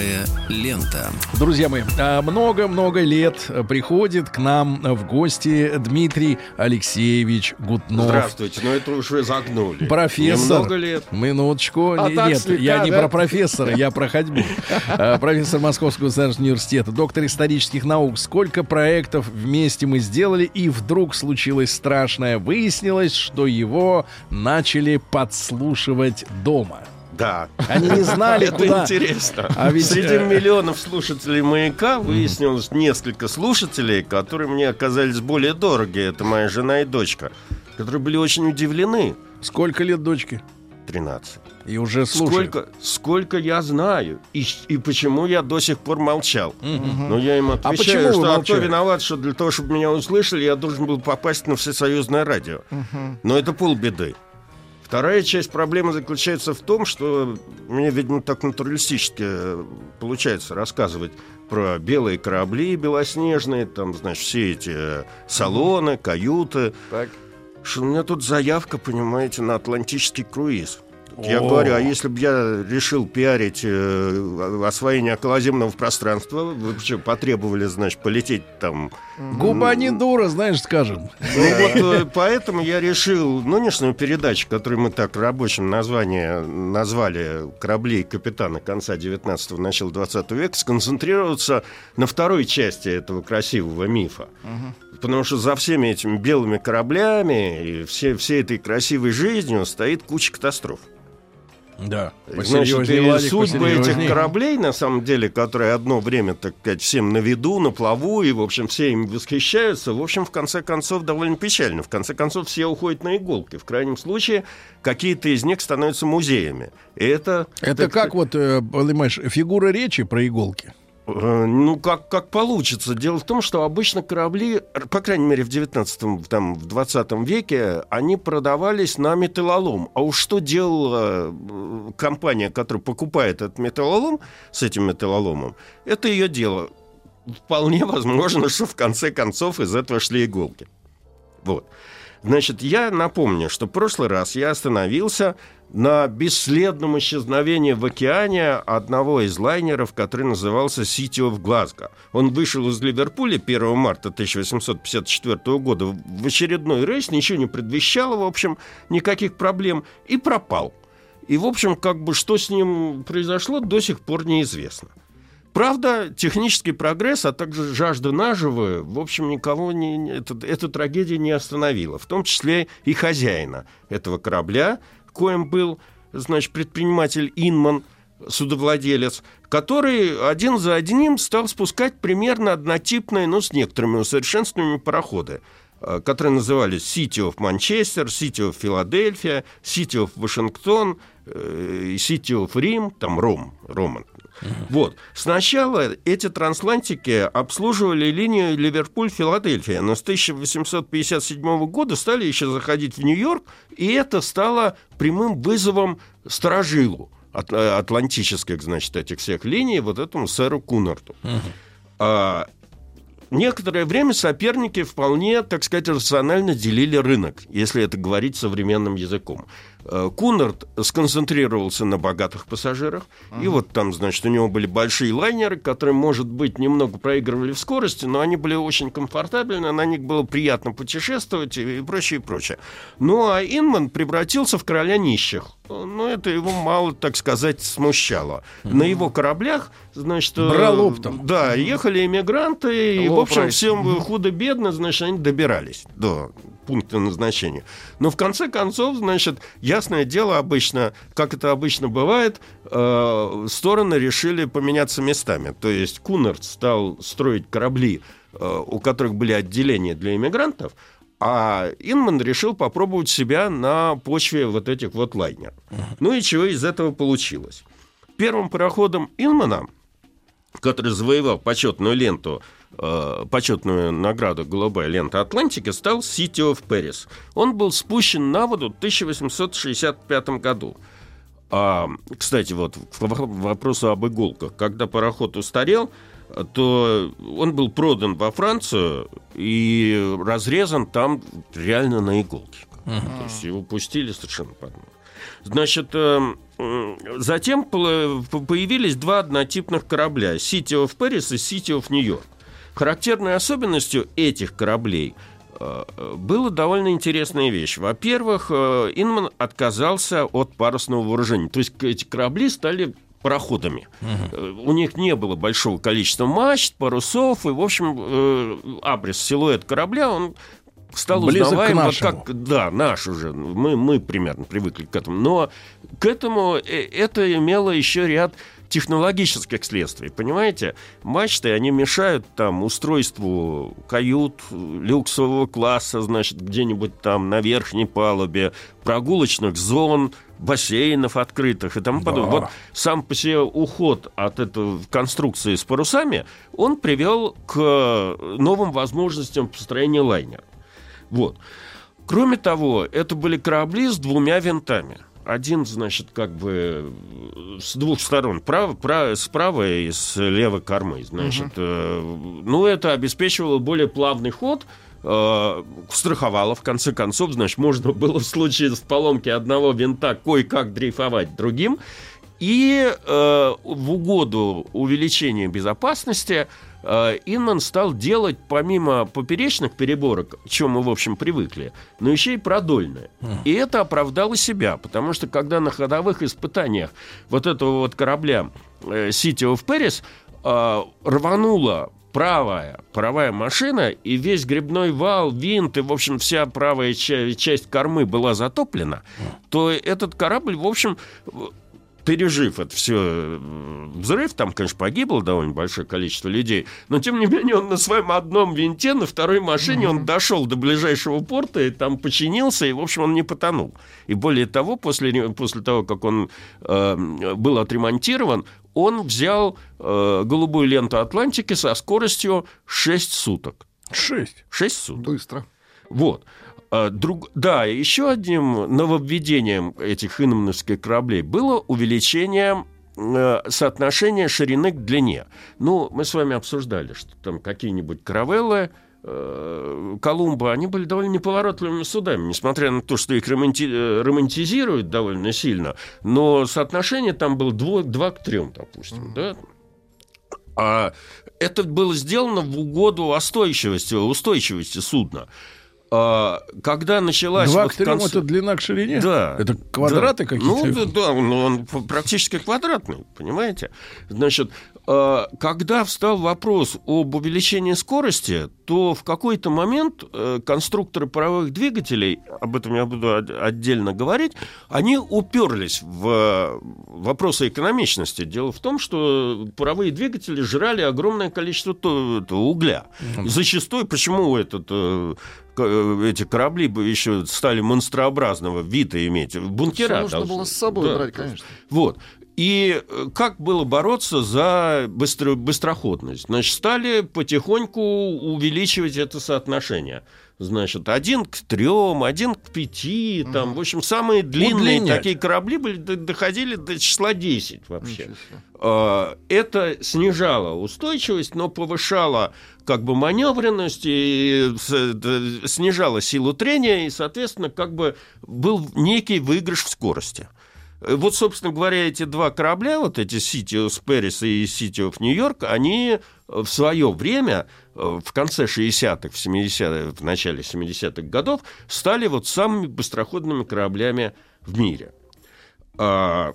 Голубая лента. Друзья мои, а, много-много лет приходит к нам в гости Дмитрий Алексеевич Гутнов. Здравствуйте, ну это уж вы загнули. Профессор. Немного лет. Минуточку. А Не- так Нет, слегка, я не да? про профессора, я про ходьбу. А, Профессор Московского государственного университета, доктор исторических наук. Сколько проектов вместе мы сделали, и вдруг случилось страшное. Выяснилось, что его начали подслушивать дома. Да. Они не знали, Это куда. интересно. А ведь, Среди миллионов слушателей «Маяка» выяснилось несколько слушателей, которые мне оказались более дороги. Это моя жена и дочка, которые были очень удивлены. Сколько лет дочке? 13. И уже слушают. Сколько, сколько я знаю, и, и почему я до сих пор молчал. Но я им отвечаю, А почему вы что а кто виноват, что для того, чтобы меня услышали, я должен был попасть на всесоюзное радио. Но это полбеды. Вторая часть проблемы заключается в том, что мне, видимо, так натуралистически э, получается рассказывать про белые корабли белоснежные, там, значит, все эти э, салоны, каюты, Так. что у меня тут заявка, понимаете, на атлантический круиз. Я говорю, а если бы я решил пиарить э, освоение околоземного пространства, вы бы что, потребовали, значит, полететь там Губа не дура, знаешь, скажем. ну вот э, поэтому я решил нынешнюю передачу, которую мы так в рабочем названии назвали «Корабли и капитана конца 19-го, начала 20 века», сконцентрироваться на второй части этого красивого мифа. Потому что за всеми этими белыми кораблями и все, всей этой красивой жизнью стоит куча катастроф. Да. Значит, и судьбы этих кораблей, на самом деле, которые одно время, так сказать, всем на виду, на плаву, и, в общем, все им восхищаются, в общем, в конце концов, довольно печально. В конце концов, все уходят на иголки. В крайнем случае, какие-то из них становятся музеями. И это... Это так как вот, э, понимаешь, фигура речи про иголки. Э, Ну, как, как получится. Дело в том, что обычно корабли, по крайней мере, в 19 там, в 20 веке, они продавались на металлолом. А уж что делала э, компания, которая покупает этот металлолом с этим металлоломом, это ее дело. Вполне возможно, что в конце концов из этого шли иголки. Вот. Значит, я напомню, что в прошлый раз я остановился на бесследном исчезновении в океане одного из лайнеров, который назывался City of Glasgow. Он вышел из Ливерпуля 1 марта 1854 года в очередной рейс, ничего не предвещало, в общем, никаких проблем, и пропал. И, в общем, как бы что с ним произошло, до сих пор неизвестно. Правда, технический прогресс, а также жажда наживы, в общем, никого не, это, эту трагедию не остановила, в том числе и хозяина этого корабля, коим был, значит, предприниматель Инман, судовладелец, который один за одним стал спускать примерно однотипные, но с некоторыми усовершенствованиями пароходы, э, которые назывались City of Manchester, City of Philadelphia, City of Вашингтон, э, City of Рим, там Ром, Рома. Вот. Сначала эти трансатлантики обслуживали линию Ливерпуль-Филадельфия, но с 1857 года стали еще заходить в Нью-Йорк, и это стало прямым вызовом сторожилу от- атлантических, значит, этих всех линий, вот этому сэру Кунарту. А, некоторое время соперники вполне, так сказать, рационально делили рынок, если это говорить современным языком. Э, Кунард сконцентрировался на богатых пассажирах, и вот там, значит, у него были большие лайнеры, которые, может быть, немного проигрывали в скорости, но они были очень комфортабельны, на них было приятно путешествовать и прочее, и прочее. Ну, а Инман превратился в короля нищих. Но это его мало, так сказать, смущало. На его кораблях, значит... э, Брал оптом. Да, ехали иммигранты, и, в Low общем, price. всем худо-бедно, значит, они добирались до пункта назначения. Но в конце концов, значит, ясное дело, обычно, как это обычно бывает, э, стороны решили поменяться местами. То есть Кунард стал строить корабли, э, у которых были отделения для иммигрантов, а Инман решил попробовать себя на почве вот этих вот лайнеров. Ну и чего из этого получилось? Первым пароходом Инмана, который завоевал почетную ленту, э, почетную награду «Голубая лента Атлантики», стал City of Paris. Он был спущен на воду в 1865 году. А, кстати, вот к вопросу об иголках. Когда пароход устарел, то он был продан во Францию и разрезан там реально на иголки. Uh-huh. То есть его пустили совершенно под Значит, э, затем появились два однотипных корабля City of Paris и City of New York. Характерной особенностью этих кораблей э, была довольно интересная вещь. Во-первых, э, Инман отказался от парусного вооружения. То есть эти корабли стали пароходами. Угу. У них не было большого количества мачт, парусов, и, в общем, абрис, силуэт корабля, он стал Близок узнаваем, вот как, да, наш уже, мы, мы примерно привыкли к этому, но к этому это имело еще ряд технологических следствий, понимаете? Мачты, они мешают там устройству кают люксового класса, значит, где-нибудь там на верхней палубе, прогулочных зон, бассейнов открытых и тому да. подобное. Вот сам по себе уход от этой конструкции с парусами, он привел к новым возможностям построения лайнера. Вот. Кроме того, это были корабли с двумя винтами – один, значит, как бы с двух сторон, прав, прав, с правой и с левой кормы, значит. Угу. Э, ну, это обеспечивало более плавный ход, э, страховало, в конце концов, значит, можно было в случае с поломки одного винта кое-как дрейфовать другим. И э, в угоду увеличения безопасности Э, Инман стал делать помимо поперечных переборок, к чему мы, в общем, привыкли, но еще и продольные. И это оправдало себя, потому что когда на ходовых испытаниях вот этого вот корабля э, City of Paris э, рванула правая паровая машина, и весь грибной вал, винт, и, в общем, вся правая часть кормы была затоплена, то этот корабль, в общем, пережив это все э, взрыв, там, конечно, погибло довольно большое количество людей, но, тем не менее, он на своем одном винте, на второй машине, mm-hmm. он дошел до ближайшего порта и там починился, и, в общем, он не потонул. И более того, после, после того, как он э, был отремонтирован, он взял э, голубую ленту Атлантики со скоростью 6 суток. 6? 6 суток. Быстро. Вот. А, друг... Да, еще одним нововведением этих иномновских кораблей было увеличение э, соотношения ширины к длине. Ну, мы с вами обсуждали, что там какие-нибудь каравеллы, э, Колумба, они были довольно неповоротливыми судами, несмотря на то, что их романти... Э, романтизируют довольно сильно, но соотношение там было 2, 2 к 3, допустим, mm-hmm. да? А это было сделано в угоду устойчивости, устойчивости судна. А, когда началась... Два вот к трем конц... это длина к ширине? Да. Это квадраты да. какие-то? Ну, да, да, он практически квадратный, понимаете? Значит, а, когда встал вопрос об увеличении скорости, то в какой-то момент э, конструкторы паровых двигателей, об этом я буду отдельно говорить, они уперлись в вопросы экономичности. Дело в том, что паровые двигатели жрали огромное количество угля. Mm-hmm. Зачастую, почему этот э, Э, эти корабли бы еще стали монстрообразного вида иметь. Бункера Все нужно должны. было с собой да. брать, конечно. Вот. И э, как было бороться за быстро, быстроходность? Значит, стали потихоньку увеличивать это соотношение. Значит, один к трем, один к пяти, угу. там, в общем, самые длинные Удлинять. такие корабли были, доходили до числа 10 вообще. А, это снижало устойчивость, но повышало как бы маневренность и снижало силу трения, и, соответственно, как бы был некий выигрыш в скорости. Э, вот, собственно говоря, эти два корабля, вот эти City of Paris и City of New York, они в свое время, э, в конце 60-х, в, 70 в начале 70-х годов, стали вот самыми быстроходными кораблями в мире. А,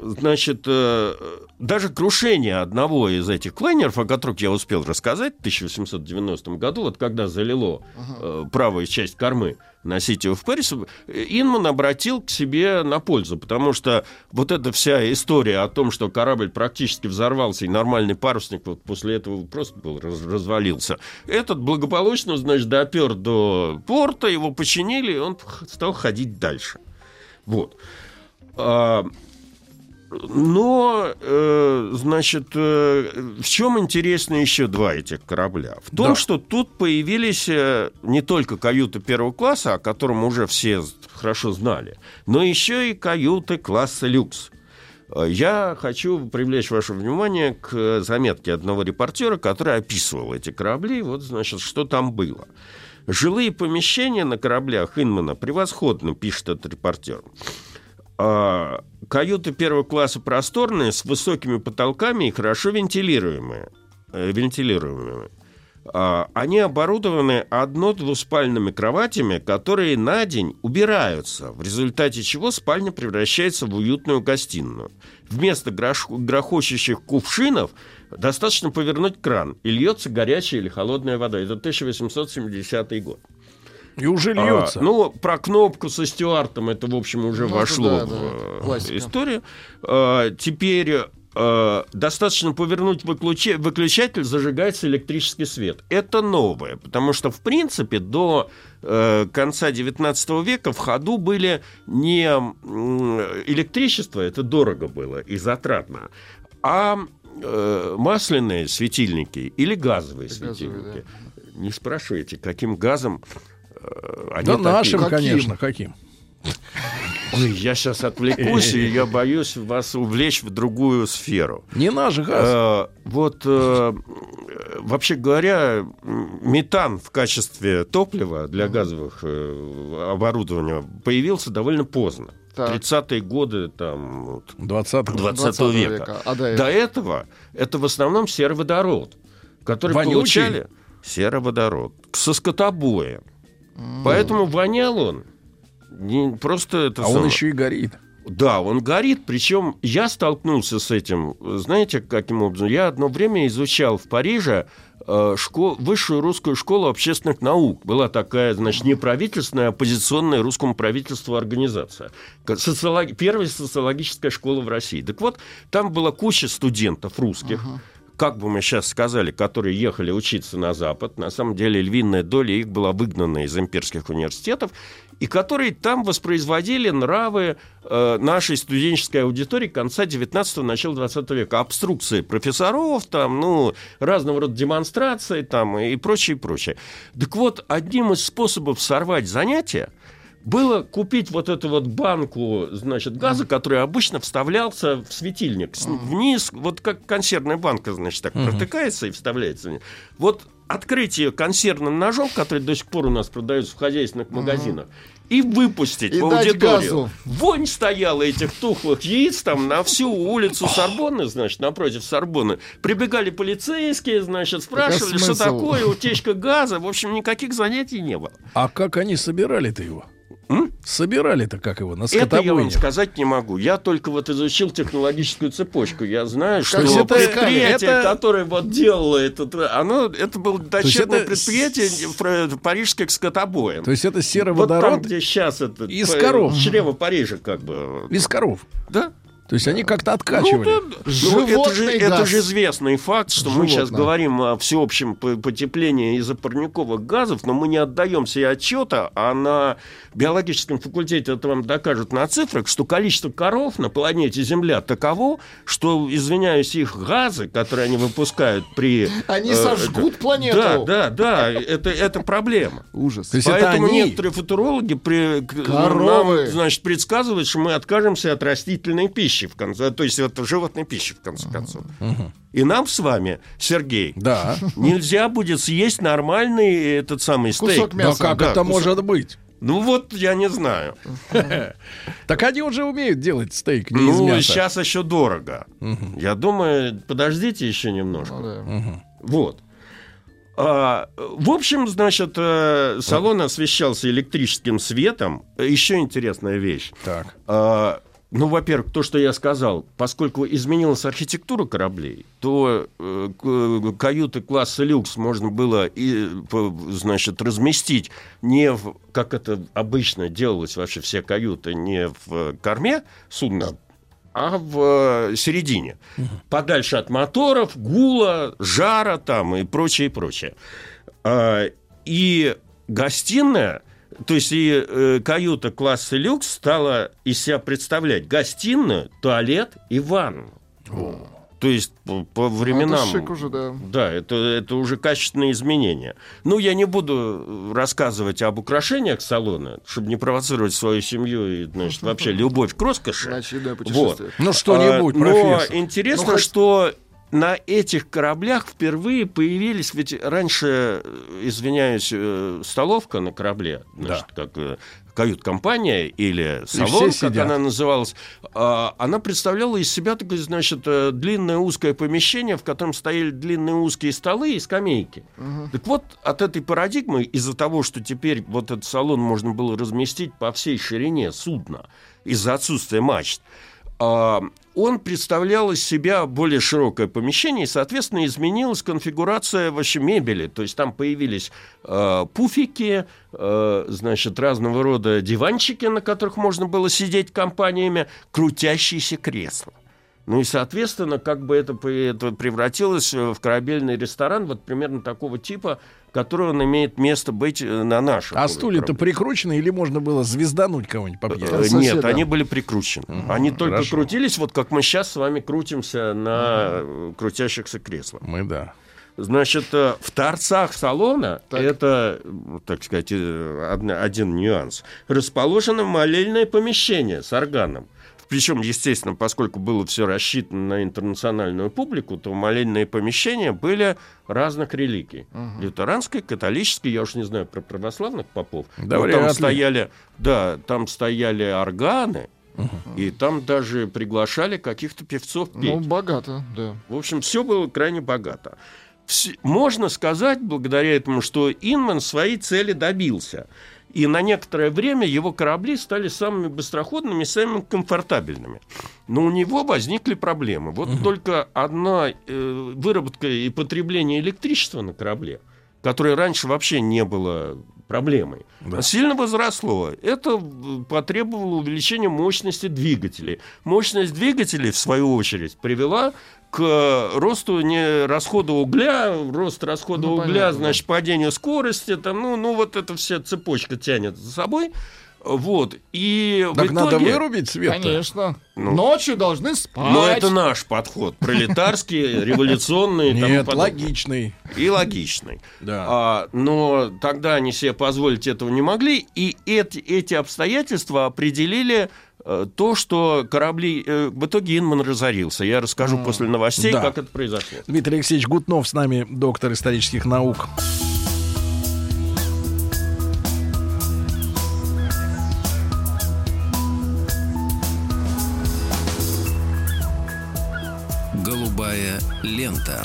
Значит, э, даже крушение одного из этих клайнеров, о которых я успел рассказать в 1890 году, вот когда залило uh-huh. правая часть кормы на Сити в Пэрис, Инман обратил к себе на пользу, потому что вот эта вся история о том, что корабль практически взорвался, и нормальный парусник вот после этого просто был раз, развалился, этот благополучно, значит, допер до порта, его починили, и он стал ходить дальше. Вот. Но, э, значит, э, в чем интересно еще два этих корабля? В том, Да. что тут появились э, не только каюты первого класса, о котором уже все хорошо знали, но еще и каюты класса люкс. Я хочу привлечь ваше внимание к заметке одного репортера, который описывал эти корабли. Вот, значит, что там было. Жилые помещения на кораблях Инмана превосходно, пишет этот репортер. А, Каюты первого класса просторные, с высокими потолками и хорошо вентилируемые. э, вентилируемыми. А, Они оборудованы одно-двуспальными кроватями, которые на день убираются, в результате чего спальня превращается в уютную гостиную. Вместо грохочущих кувшинов достаточно повернуть кран, и льется горячая или холодная вода. Это 1870 год. И уже А, льется. ну, про кнопку со Стюартом это, в общем, уже Ну, вошло да, в да, э, историю. А, теперь э, достаточно повернуть выключа- выключатель, зажигается электрический свет. Это новое, потому что, в принципе, до э, конца XIX века в ходу были не электричество, это дорого было и затратно, а э, масляные светильники или газовые Газовые, светильники. Не спрашивайте, каким газом они да такие. нашим, Каким? конечно, каким. Ой, я сейчас отвлекусь, и я боюсь вас увлечь в другую сферу. Не наш газ. Э, вот, э, вообще говоря, метан в качестве топлива для газовых э, оборудования появился довольно поздно. Так. 30-е годы там, вот, 20 20 20 века. А до До этого? этого это в основном сероводород, который Вонючий? получали сероводород со Поэтому вонял он не просто это А он самое- еще и горит. да, он горит, причем я столкнулся с этим, знаете, каким образом? Я одно время изучал в Париже э, школ- высшую русскую школу общественных наук. Была такая, значит, неправительственная, оппозиционная русскому правительству организация. Социолог- Первая социологическая школа в России. Так вот, там была куча студентов русских, как бы мы сейчас сказали, которые ехали учиться на Запад, на самом деле львиная доля их была выгнана из имперских университетов, и которые там воспроизводили нравы э, нашей студенческой аудитории конца 19-го, начала 20 века. Обструкции профессоров, там, ну, разного рода демонстрации там, и прочее, и прочее. Так вот, одним из способов сорвать занятия было купить вот эту вот банку, значит, газа, который обычно вставлялся в светильник вниз, вот как консервная банка, значит, так протыкается и вставляется. Вот открыть ее консервным ножом, который до сих пор у нас продается в хозяйственных магазинах, и выпустить И в аудиторию. газу. Вонь стояла этих тухлых яиц там на всю улицу Сорбонны, значит, напротив Сорбонны. Прибегали полицейские, значит, спрашивали, что такое, утечка газа. В общем, никаких занятий не было. А как они собирали-то его? М? Собирали-то как его? На Это я вам сказать не могу. Я только вот изучил технологическую цепочку. Я знаю, что То есть это- предприятие, это- которое вот делало этот, оно, это было дочернее это предприятие с- парижских скотобоев. То есть это вот там, сероводород где сейчас это из п- коров. чрево Парижа, как бы. из коров. Да? То есть они как-то откачивали. Ну, да, ну, это, же, Животный это газ. же известный факт, что мы сейчас Животное. говорим о всеобщем потеплении из-за парниковых газов, но мы не отдаем себе отчета, а на биологическом факультете это вам докажут на цифрах, что количество коров на планете Земля таково, что, извиняюсь, их газы, которые они выпускают при... Они э, сожгут планету. Да, да, да, это, это проблема. Ужас. То есть это Поэтому они- некоторые футурологи при, Коровы. нам, значит, предсказывают, что мы откажемся от растительной пищи, в конце, то есть от животной пищи, в конце концов. И нам с вами, Сергей, Да. нельзя будет съесть нормальный этот самый Кусок стейк. мяса. Но как Да, это кусок. может быть? Ну вот, я не знаю. Так они уже умеют делать стейк не из ну, мяса. сейчас еще дорого. Я думаю, подождите еще немножко. Вот. А, в общем, значит, э, салон освещался электрическим светом. Еще интересная вещь. Так. А, ну, во-первых, то, что я сказал, поскольку изменилась архитектура кораблей, то э, каюты класса люкс можно было и, значит, разместить не в, как это обычно делалось вообще все каюты, не в корме судна, а в э, середине. Подальше от моторов, гула, жара там и прочее, и прочее. А, И гостиная то есть и э, каюта класса люкс стала из себя представлять гостиную, туалет и ванну. То есть по, по временам... Это шик уже, да. Да, это, это уже качественные изменения. Ну, я не буду рассказывать об украшениях салона, чтобы не провоцировать свою семью и, значит, вообще любовь к роскоши. Значит, да, Вот. путешествие. Ну, что-нибудь, А, Но профессор. интересно, Ну, хоть- что на этих кораблях впервые появились, ведь раньше, э, извиняюсь, э, столовка на корабле, значит, как э, кают-компания или салон, как сидят. она называлась, а, она представляла из себя такое, значит, длинное узкое помещение, в котором стояли длинные узкие столы и скамейки. Так вот, от этой парадигмы, из-за того, что теперь вот этот салон можно было разместить по всей ширине судна, из-за отсутствия мачт, он представлял из себя более широкое помещение, и, соответственно, изменилась конфигурация вообще мебели. То есть там появились э, пуфики, э, значит, разного рода диванчики, на которых можно было сидеть компаниями, крутящиеся кресла. Ну и, соответственно, как бы это, это превратилось э, в корабельный ресторан вот примерно такого типа, который он имеет место быть э, на нашем. А стулья-то прикручены или можно было звездануть кого-нибудь по Э, пьяни? От соседа. Нет, они были прикручены. они только хорошо. крутились, вот как мы сейчас с вами крутимся на э, крутящихся креслах. Мы, да. Значит, э, в торцах салона, Так. это, э, так сказать, э, один нюанс, расположено молельное помещение с органом. Причем, естественно, поскольку было все рассчитано на интернациональную публику, то молельные помещения были разных религий. Лютеранской, католической, я уж не знаю про православных попов. Да но там ли. стояли, да, там стояли органы, и там даже приглашали каких-то певцов петь. Ну, богато, да. В общем, все было крайне богато. Вс- Можно сказать, благодаря этому, что Инман своей цели добился. И на некоторое время его корабли стали самыми быстроходными, самыми комфортабельными. Но у него возникли проблемы. Вот только одна э, выработка и потребление электричества на корабле, которое раньше вообще не было проблемой, сильно возросло. Это э, потребовало увеличения мощности двигателей. Мощность двигателей, в свою очередь, привела к росту не расхода угля, рост расхода Ну, угля, понятно, значит, падению скорости, там, ну, ну, вот эта вся цепочка тянет за собой. Вот. И в Так надо итоге- вырубить свет Конечно. Ну. Ночью должны спать. Но это наш подход. Пролетарский, революционный Нет, логичный. И логичный. Да. А, но тогда они себе позволить этого не могли, и эти, эти обстоятельства определили э, то, что корабли... э, в итоге Инман разорился. Я расскажу после новостей, да. как это произошло. Дмитрий Алексеевич Гутнов с нами, доктор исторических наук. Лента.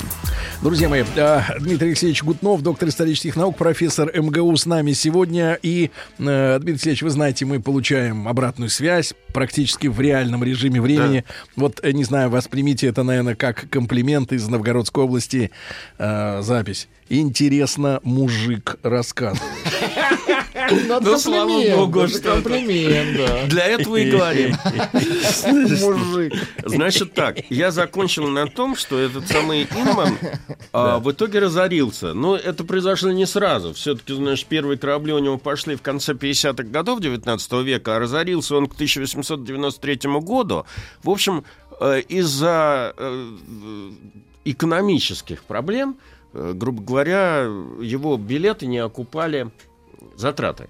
Друзья мои, э, Дмитрий Алексеевич Гутнов, доктор исторических наук, профессор МГУ с нами сегодня. И, э, Дмитрий Алексеевич, вы знаете, мы получаем обратную связь практически в реальном режиме времени. Вот, э, не знаю, воспримите это, наверное, как комплимент из Новгородской области. Э, запись. Интересно, мужик рассказывает. Надо Ну, слава богу, что комплимент, да. Для этого и говорим. Мужик. Значит так, я закончил на том, что этот самый Инман а, в итоге разорился. Но это произошло не сразу. Все-таки, знаешь, первые корабли у него пошли в конце 50-х годов 19 века, а разорился он к 1893 году. В общем, э, из-за э, экономических проблем, э, грубо говоря, его билеты не окупали затраты.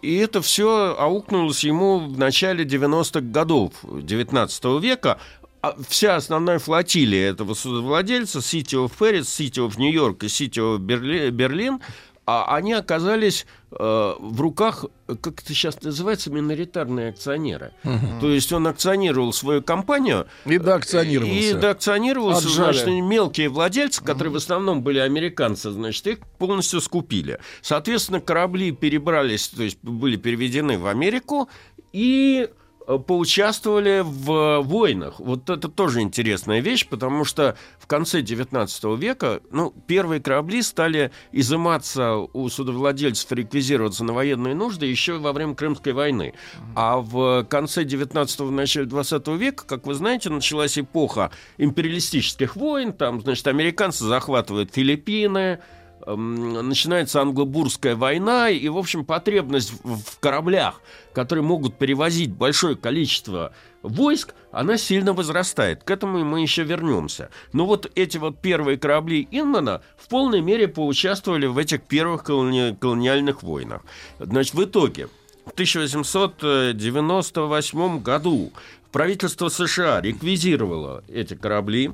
И это все аукнулось ему в начале 90-х годов 19 века. А Вся основная флотилия этого судовладельца, City of Paris, City of New York и City of Берлин, а они оказались в руках, как это сейчас называется, миноритарные акционеры. То есть он акционировал свою компанию, И доакционировался. и доакционировался, Отжали. значит, мелкие владельцы, которые в основном были американцы, значит, их полностью скупили. Соответственно, корабли перебрались, то есть были переведены в Америку и э, поучаствовали в войнах. Вот это тоже интересная вещь, потому что в конце 19 века ну, первые корабли стали изыматься у судовладельцев, реквизироваться на военные нужды еще во время Крымской войны. А в конце 19-го, начале 20 века, как вы знаете, началась эпоха империалистических войн. Там, значит, американцы захватывают Филиппины, начинается англо-бурская война, и, в общем, потребность в, в кораблях, которые могут перевозить большое количество войск, она сильно возрастает. К этому мы еще вернемся. Но вот эти вот первые корабли Инмана в полной мере поучаствовали в этих первых колони- колониальных войнах. Значит, в итоге в 1898 году правительство США реквизировало эти корабли.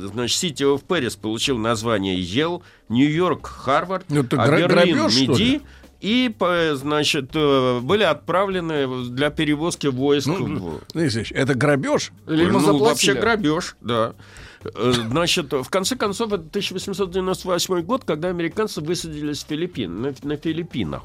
Значит, City of Paris получил название Ел, Нью-Йорк, Харвард, Ну, а гра- Берлин, грабеж? Меди. И, значит, э, были отправлены для перевозки войск. Ну, в- Дмитрий Алексеевич, это грабеж? Или ему ну, заплатили? вообще грабеж, да. Э, Значит, в конце концов, это 1898 год, когда американцы высадились в Филиппин, на, на Филиппинах.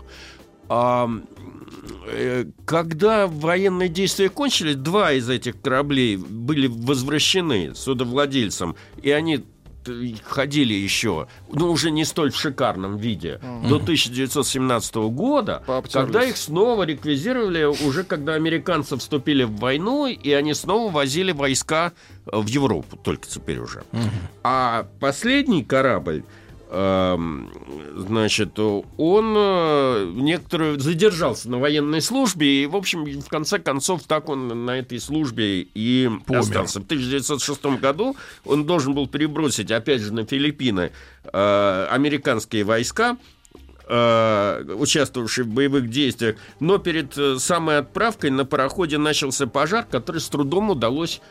Э, когда военные действия кончились, два из этих кораблей были возвращены судовладельцам, и они ходили еще, ну, уже не столь в шикарном виде, до 1917 года, Пообтерлись. когда их снова реквизировали, уже когда американцы вступили в войну, и они снова возили войска в Европу, только теперь уже. А последний корабль, значит, он э, некоторую задержался на военной службе, и, в общем, в конце концов, так он на этой службе и Помер. остался. В 1906 году он должен был перебросить, опять же, на Филиппины э, американские войска, э, участвовавшие в боевых действиях, но перед самой отправкой на пароходе начался пожар, который с трудом удалось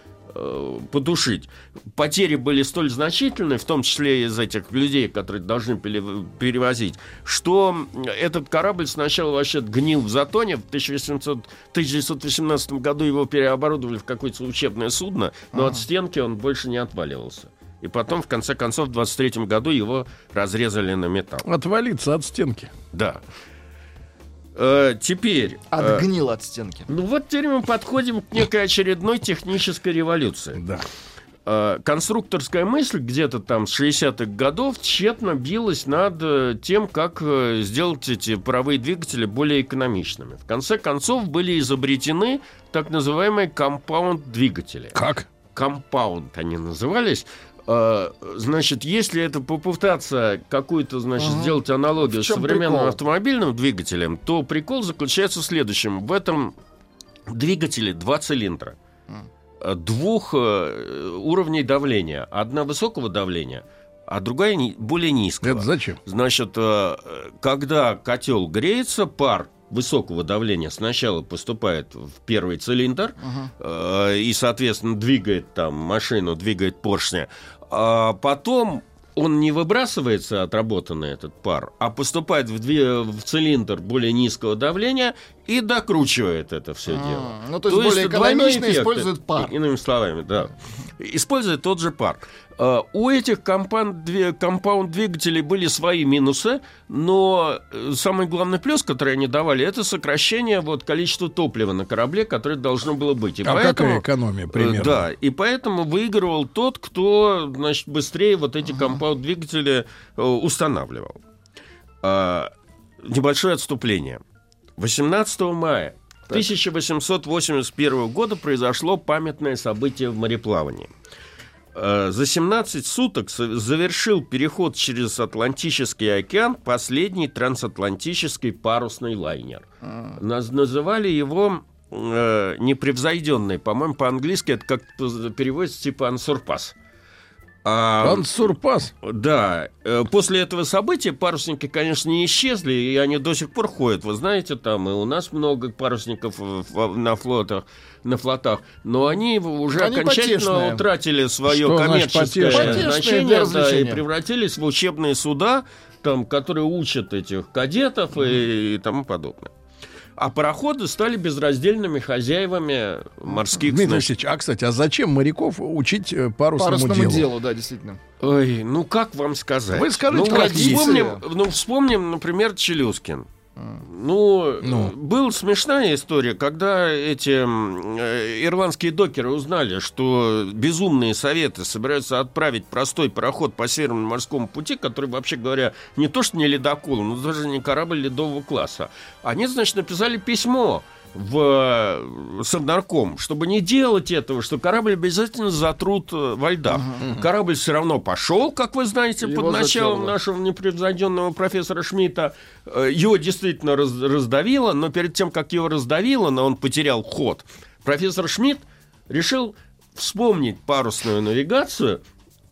потушить. Потери были столь значительны, в том числе из этих людей, которые должны пере- перевозить, что этот корабль сначала вообще гнил в затоне. В 1800 1918 году его переоборудовали в какое-то учебное судно, но от стенки он больше не отваливался. И потом, в конце концов, в 23 году его разрезали на металл. Отвалиться от стенки. Да. Э, теперь... э, Отгнил от стенки. ну вот теперь мы подходим к некой очередной технической революции. Да. Э, конструкторская мысль где-то там с 60-х годов тщетно билась над э, тем, как э, сделать эти паровые двигатели более экономичными. В конце концов были изобретены так называемые компаунд-двигатели. Как? Компаунд они назывались. Э, Значит, если это попытаться какую-то, значит, Ага. сделать аналогию с современным прикол? автомобильным двигателем, то прикол заключается в следующем. В этом двигателе два цилиндра э, двух э, уровней давления. Одна высокого давления, а другая более низкого. Это зачем? Значит, э, когда котел греется, пар высокого давления сначала поступает в первый цилиндр э, и, соответственно, двигает там машину, двигает поршня. А потом он не выбрасывается отработанный этот пар, а поступает в, две- в цилиндр более низкого давления и докручивает это все А, дело. ну, то есть более экономично использует пар. Иными словами, да. Использует тот же пар. Э, У этих компаунд- компаунд-двигателей были свои минусы, но э, самый главный плюс, который они давали, это сокращение вот, количества топлива на корабле, которое должно было быть. И А какая экономия Э, примерно? Да, и поэтому выигрывал тот, кто, значит, быстрее вот эти компаунд-двигатели э, устанавливал. А, небольшое отступление. 18 мая 1881 года произошло памятное событие в мореплавании. Э, За 17 суток завершил переход через Атлантический океан последний трансатлантический парусный лайнер. Наз- называли его э, непревзойденный. По-моему, по-английски это как переводится типа ансурпас. А, Ансурпас. да, э, после этого события парусники, конечно, не исчезли, и они до сих пор ходят. Вы знаете, там и у нас много парусников на флотах, на флотах, но они уже Они окончательно потешные. утратили свое Что коммерческое потешные? Значение да, и превратились в учебные суда, там, которые учат этих кадетов и, и тому подобное. А пароходы стали безраздельными хозяевами морских Дмитрий значит, Алексеевич, а, кстати, а зачем моряков учить э, парусному, Парусному делу? делу, да, действительно. Ой, ну как вам сказать? Вы скажите, ну, вспомним, ну, вспомним, например, Челюскин. Ну, Ну. была смешная история, когда эти э, ирландские докеры узнали, что безумные советы собираются отправить простой пароход по Северному морскому пути, который, вообще говоря, не то что не ледокол, но даже не корабль ледового класса. Они, значит, написали письмо в Совнарком, чтобы не делать этого, что корабль обязательно затрут э, во льдах. Корабль все равно пошел, как вы знаете, Его под началом затерло. нашего непревзойденного профессора Шмидта. Э, Его действительно раз- раздавило, но перед тем, как его раздавило, но он потерял ход, профессор Шмидт решил вспомнить парусную навигацию.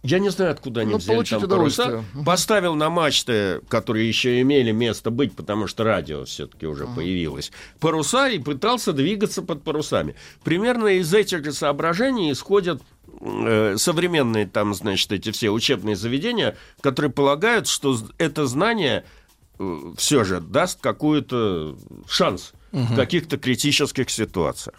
Я не знаю, откуда они Ну, взяли там паруса. Поставил на мачты, которые еще имели место быть, потому что радио все-таки уже появилось, паруса и пытался двигаться под парусами. Примерно из этих же соображений исходят э, современные там, значит, эти все учебные заведения, которые полагают, что это знание все же даст какой-то шанс в каких-то критических ситуациях.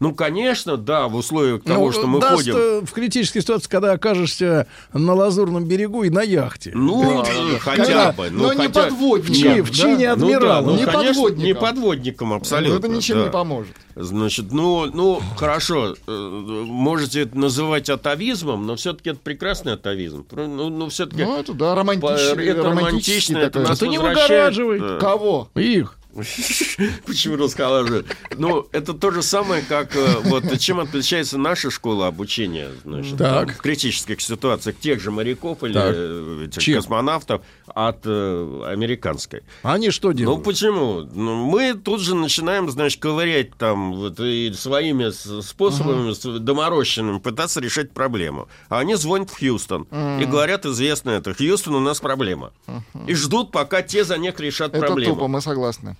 Ну, конечно, да, в условиях того, Ну, что мы даст, ходим... э, в критической ситуации, когда окажешься на Лазурном берегу и на яхте. Ну, Да, да. хотя Когда- бы. но не хотя- подводником, в в чине да? адмирала. Ну, да, ну, Не конечно, подводником. не подводником, абсолютно. Это ничем да. не поможет. Значит, ну, ну, хорошо, э, можете это называть атовизмом, но все-таки это прекрасный атовизм. Ну, ну все-таки Ну, это да, романтичный, это романтично, это нас А ты не выгораживай. э, Кого? Их. Почему рассказываю? Ну, это то же самое, как э, вот чем отличается наша школа обучения, значит, Так. в критических ситуациях тех же моряков или Так. э, этих Чем? космонавтов от э, американской. Они что Ну делают? почему? Ну, мы тут же начинаем, значит, ковырять там вот и своими способами с- доморощенными пытаться решать проблему. А они звонят в Хьюстон и говорят, известно это, Хьюстон, у нас проблема. И ждут, пока те за них решат Это проблему. тупо, мы согласны.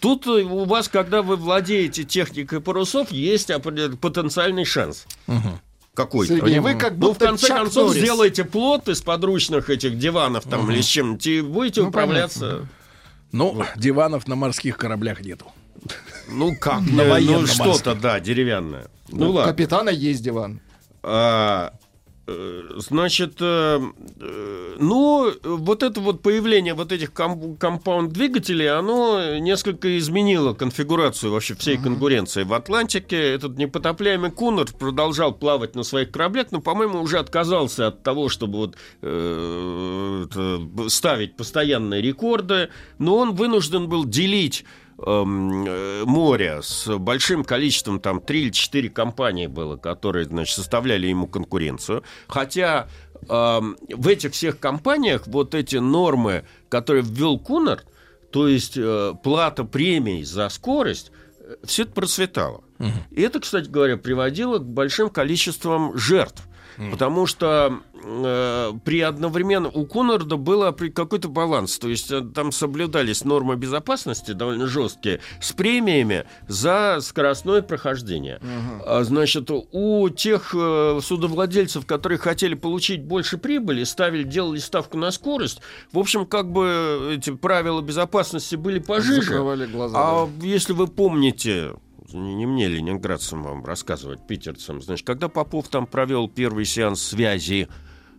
Тут у вас, когда вы владеете техникой парусов, есть определенный потенциальный шанс. Какой-то. Сергей, вы как Ну, в конце Чак концов, Норрис. сделаете плот из подручных этих диванов там или с чем-нибудь, и будете Ну, управляться. Ну, диванов на морских кораблях нету. Ну как? На Ну, военном что-то, да, деревянное. Ну У ладно. капитана есть диван. А, значит, э, э, ну, вот это вот появление вот этих ком- компаунд-двигателей, оно несколько изменило конфигурацию вообще всей конкуренции в Атлантике. Этот непотопляемый Кунер продолжал плавать на своих кораблях, но, по-моему, уже отказался от того, чтобы вот, э, ставить постоянные рекорды, но он вынужден был делить эм, э, море с большим количеством, там, 3 или 4 компании было, которые, значит, составляли ему конкуренцию. Хотя эм, в этих всех компаниях вот эти нормы, которые ввел Кунард, то есть э, плата премий за скорость, все это процветало. И это, кстати говоря, приводило к большим количествам жертв. Потому что э, при одновременно у Коннорда был какой-то баланс. То есть э, там соблюдались нормы безопасности довольно жесткие с премиями за скоростное прохождение. А, значит, у тех э, судовладельцев, которые хотели получить больше прибыли, ставили, делали ставку на скорость, в общем, как бы эти правила безопасности были пожиже. Закрывали глаза. А если вы помните, не не мне, ленинградцам, вам рассказывать, питерцам, значит, когда Попов там провел первый сеанс связи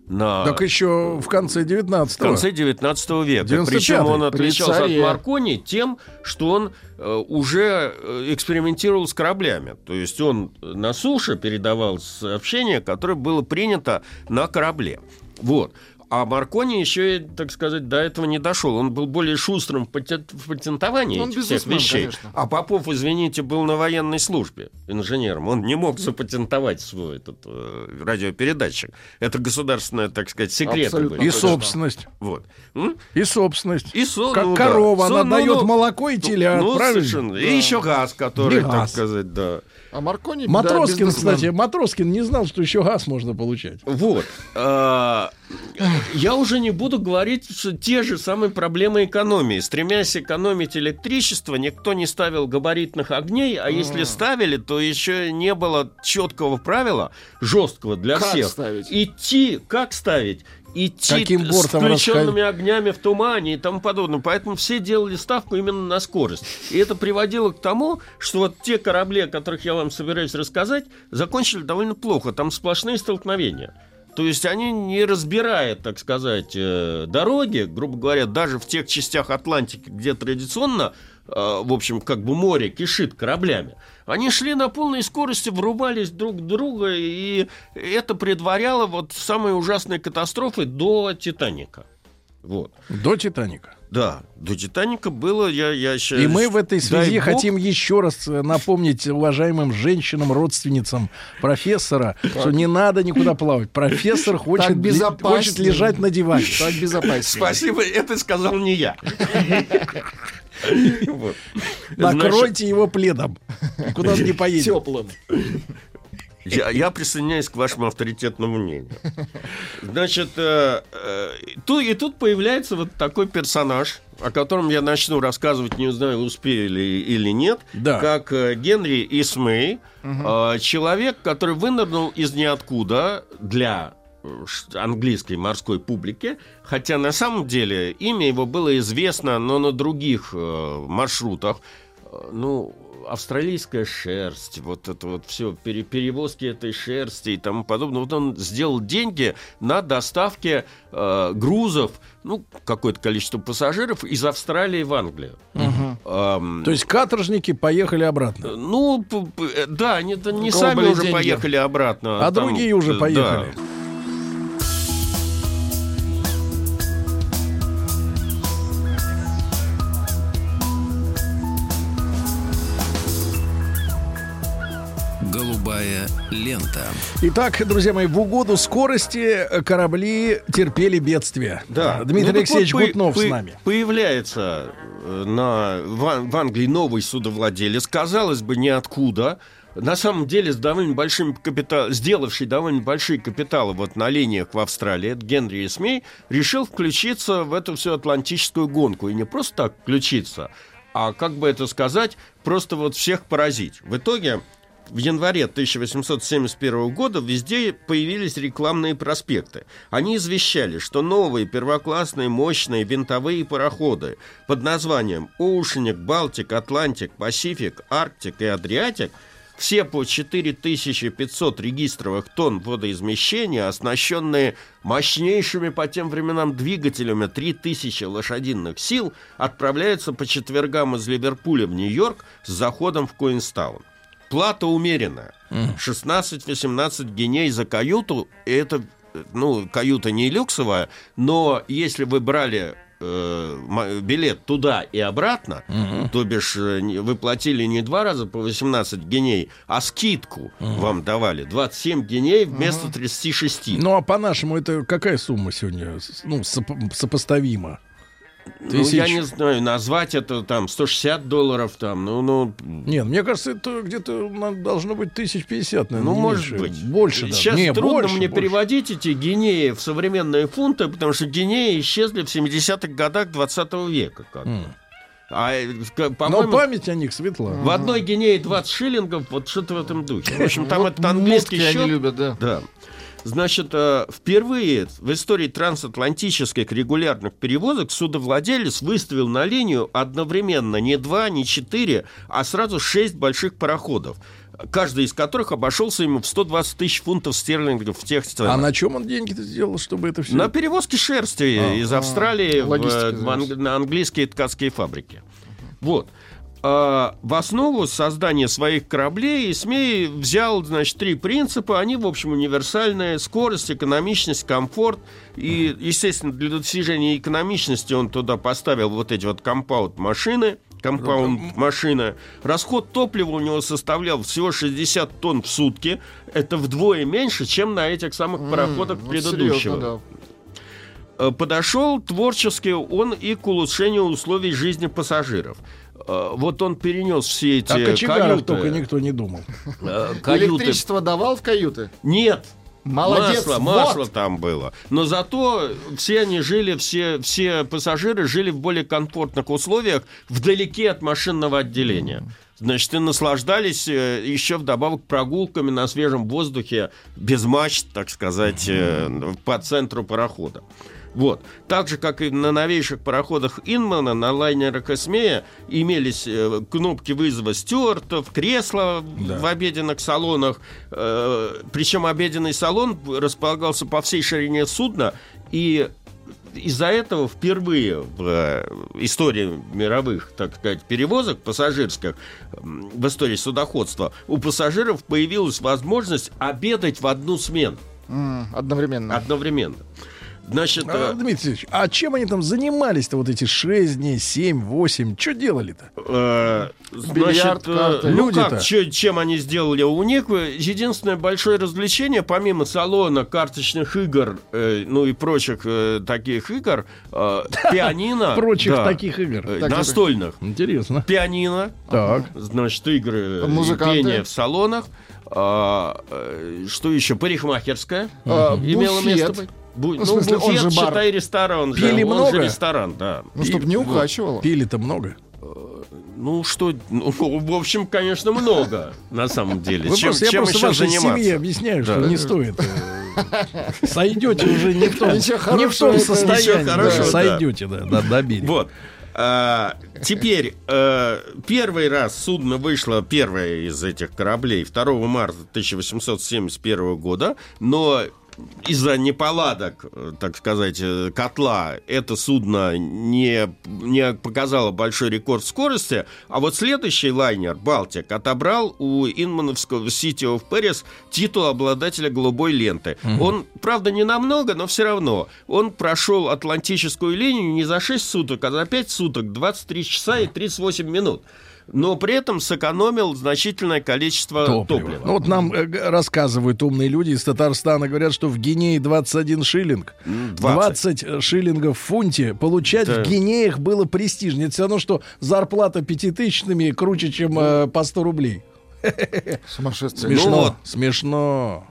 на... Так еще в конце 19 В конце 19 века. 95-й, Причем он при отличался от царе. Маркони тем, что он э, уже э, экспериментировал с кораблями. То есть он на суше передавал сообщение, которое было принято на корабле. Вот. А Маркони еще, и, так сказать, до этого не дошел. Он был более шустрым в патен- в патентовании Он этих всех вещей. конечно. А Попов, извините, был на военной службе инженером. Он не мог запатентовать свой этот э, радиопередатчик. Это государственное, так сказать, секреты Абсолютно были. И собственность. Вот. М? И собственность. И со- как ну да. корова, Со- она ну, дает ну, молоко и телят, ну, правильно? совершенно. И еще газ, который, И так газ. сказать, да. А Маркони, да, Матроскин, бизнесмен. кстати, Матроскин не знал, что еще газ можно получать. Вот. А, Я уже не буду говорить, что те же самые проблемы экономии. Стремясь экономить электричество, никто не ставил габаритных огней, а если ставили, то еще не было четкого правила, жесткого для Как всех. ставить? Идти, как ставить? Идти Каким с включенными огнями в тумане и тому подобное. Поэтому все делали ставку именно на скорость. И это приводило к тому, что вот те корабли, о которых я вам собираюсь рассказать, закончили довольно плохо. Там сплошные столкновения. То есть они, не разбирая, так сказать, э, дороги, грубо говоря, даже в тех частях Атлантики, где традиционно, в общем, как бы море кишит кораблями, они шли на полной скорости, врубались друг в друга, и это предваряло вот самые ужасные катастрофы до Титаника. Вот. До Титаника. Да, до Титаника было, я, я сейчас... И мы в этой связи дай бог, хотим еще раз э, напомнить уважаемым женщинам, родственницам профессора, что не надо никуда плавать. Профессор хочет, Так ли- хочет лежать на диване. Так безопаснее. Спасибо, это сказал не я. Накройте его пледом. Куда он не поедет. Теплым. Я, я присоединяюсь к вашему авторитетному мнению. Значит, э, э, ту- и тут появляется вот такой персонаж, о котором я начну рассказывать, не знаю, успели или нет, Да. как э, Генри Исмей, э, человек, который вынырнул из ниоткуда для английской морской публики, хотя на самом деле имя его было известно, но на других э, маршрутах. Э, Ну, австралийская шерсть, вот это вот все, перевозки этой шерсти и тому подобное. Вот он сделал деньги на доставке э, грузов, ну, какое-то количество пассажиров из Австралии в Англию. Эм, То есть каторжники поехали обратно. ну, э, да, они не сами уже деньги. поехали обратно. А там, другие уже э, поехали. да. Лента. Итак, друзья мои, в угоду скорости корабли терпели бедствие. Да. Дмитрий Ну, Алексеевич вот, Гутнов по- с нами. Появляется э, на, в, в Англии новый судовладелец, казалось бы, ниоткуда. На самом деле, с довольно большим капитал, сделавший довольно большие капиталы вот на линиях в Австралии, это Генри Эсмей, решил включиться в эту всю атлантическую гонку. И не просто так включиться, а, как бы это сказать, просто вот всех поразить. В итоге в январе 1871 года везде появились рекламные проспекты. Они извещали, что новые первоклассные мощные винтовые пароходы под названием Оушеник, Балтик, Атлантик, Пасифик, Арктик и Адриатик все по 4500 регистровых тонн водоизмещения, оснащенные мощнейшими по тем временам двигателями 3000 лошадиных сил, отправляются по четвергам из Ливерпуля в Нью-Йорк с заходом в Куинстаун. Плата умеренная. 16-18 геней за каюту. Это, ну, каюта не люксовая, но если вы брали э, билет туда и обратно, то бишь э, вы платили не два раза по 18 геней, а скидку вам давали 27 геней вместо 36. Ну, а по-нашему, это какая сумма сегодня ну, соп- сопоставима? Ну, я тысяч. не знаю, назвать это там 160 долларов, там, ну, ну, Нет, мне кажется, это где-то должно быть тысяч пятьдесят, наверное. Ну, не может меньше. быть. Больше даже. Сейчас Не, трудно больше, мне больше. переводить эти гинеи в современные фунты, потому что гинеи исчезли в 70-х годах 20 века. Как. М. А, э, к- Но память о них светла. в одной гинее 20 шиллингов, вот что-то в этом духе. В общем, там Вот этот английский счет... они любят, да. Да. Значит, э, впервые в истории трансатлантических регулярных перевозок судовладелец выставил на линию одновременно не два, не четыре, а сразу шесть больших пароходов, каждый из которых обошелся ему в 120 тысяч фунтов стерлингов в тех А странах. на чем он деньги-то сделал, чтобы это все... На перевозке шерсти А, из Австралии в, логистика, э, в на английские ткацкие фабрики. Вот. А, в основу создания своих кораблей Исмей взял, значит, три принципа. Они, в общем, универсальные. Скорость, экономичность, комфорт. И, естественно, для достижения экономичности он туда поставил вот эти вот компаунд-машины. Компаунд-машины. Расход топлива у него составлял всего 60 тонн в сутки. Это вдвое меньше, чем на этих самых пароходах вот предыдущего серьезно, да. э, подошел творчески он и к улучшению условий жизни пассажиров. Э, Вот он перенес все эти кочегарах каюты. только никто не думал. э, каюты. Электричество давал в каюты? Нет. Молодец, масло, вот. масло там было. Но зато все они жили, все, все пассажиры жили в более комфортных условиях, вдалеке от машинного отделения. Значит, и наслаждались э, еще вдобавок прогулками на свежем воздухе, без мачт, так сказать, по центру парохода. Вот. Так же, как и на новейших пароходах Инмана, на лайнерах Эсмея имелись э, кнопки вызова стюартов, кресла Да. в обеденных салонах. Э, причем обеденный салон располагался по всей ширине судна, и из-за этого впервые в э, истории мировых, так сказать, перевозок пассажирских, в истории судоходства, у пассажиров появилась возможность обедать в одну смену Одновременно. одновременно. Значит, А, э, Дмитрий Алексеевич, а чем они там занимались-то вот эти 6 дней, 7, 8? Что делали-то? Э, Бильярд, значит, э, ну как, чё- чем они сделали у них? э, Единственное большое развлечение, помимо салона, карточных игр, э, ну и прочих э, таких игр, э, пианино. Прочих да, таких игр. э, настольных. Интересно. Пианино, Так. значит, игры, пение в салонах. А, что еще? Парикмахерская А, имела буфет. место быть. Бу- Ну, в ну, смысле, он буфет, же бар. считай, ресторан. Пили он много? же ресторан, да. Ну, чтобы не укачивало. Пили-то много. Ну, что, ну, в общем, конечно, много, на самом деле. Вы чем просто, я чем просто еще вашей заниматься? семье объясняю, что Да. не стоит. э, Сойдете уже не в том, Ничего не в том состоянии. Хорошего, да. Сойдете, да, да, до берега. Вот. А, теперь, э, первый раз судно вышло, первое из этих кораблей, 2 марта 1871 года, но из-за неполадок, э, так сказать, э, котла, это судно не, не показало большой рекорд скорости, а вот следующий лайнер, Балтик, отобрал у Инмановского City of Paris титул обладателя голубой ленты. Он, правда, не намного, но все равно. Он прошел Атлантическую линию не за 6 суток, а за 5 суток, 23 часа и 38 минут. Но при этом сэкономил значительное количество Топливо. топлива. Ну вот нам э, рассказывают умные люди из Татарстана, говорят, что в Гинее 21 шиллинг. М, 20 шиллингов в фунте получать Да. в Гинеях было престижнее. Это все равно, что зарплата пятитысячными круче, чем э, по 100 рублей. Сумасшествие. Смешно. вот. Смешно.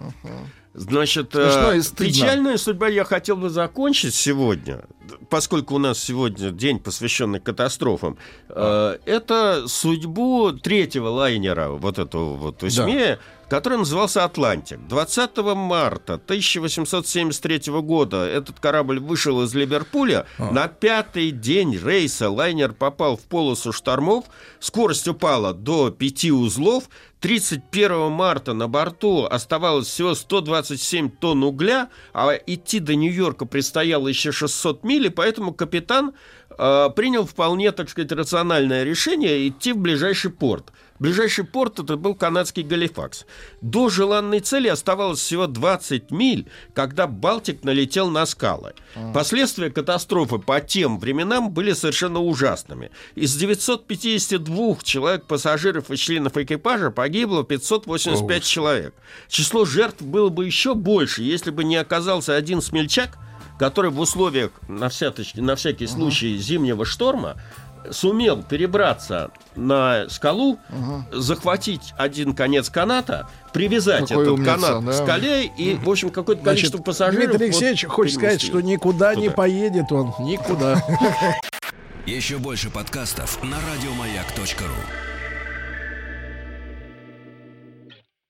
Значит, э, печальная судьба я хотел бы закончить сегодня, поскольку у нас сегодня день, посвященный катастрофам. Э, это судьбу третьего лайнера, вот этого вот Усмея, который назывался «Атлантик». 20 марта 1873 года этот корабль вышел из Ливерпуля. На пятый день рейса лайнер попал в полосу штормов, скорость упала до 5 узлов, 31 марта на борту оставалось всего 127 тонн угля, а идти до Нью-Йорка предстояло еще 600 миль, и поэтому капитан э, принял вполне, так сказать, рациональное решение идти в ближайший порт. Ближайший порт это был канадский Галифакс. До желанной цели оставалось всего 20 миль, когда Балтик налетел на скалы. Последствия катастрофы по тем временам были совершенно ужасными. Из 952 человек, пассажиров и членов экипажа погибло 585 человек. Число жертв было бы еще больше, если бы не оказался один смельчак, который в условиях, на всякий, на всякий случай, зимнего шторма сумел перебраться на скалу, захватить один конец каната, привязать Какой этот умница, канат да. к скале и, в общем, какое-то Значит, количество пассажиров... Дмитрий вот Алексеевич хочет сказать, что никуда не Туда. поедет он. Никуда. Еще больше подкастов на радиомаяк.ру.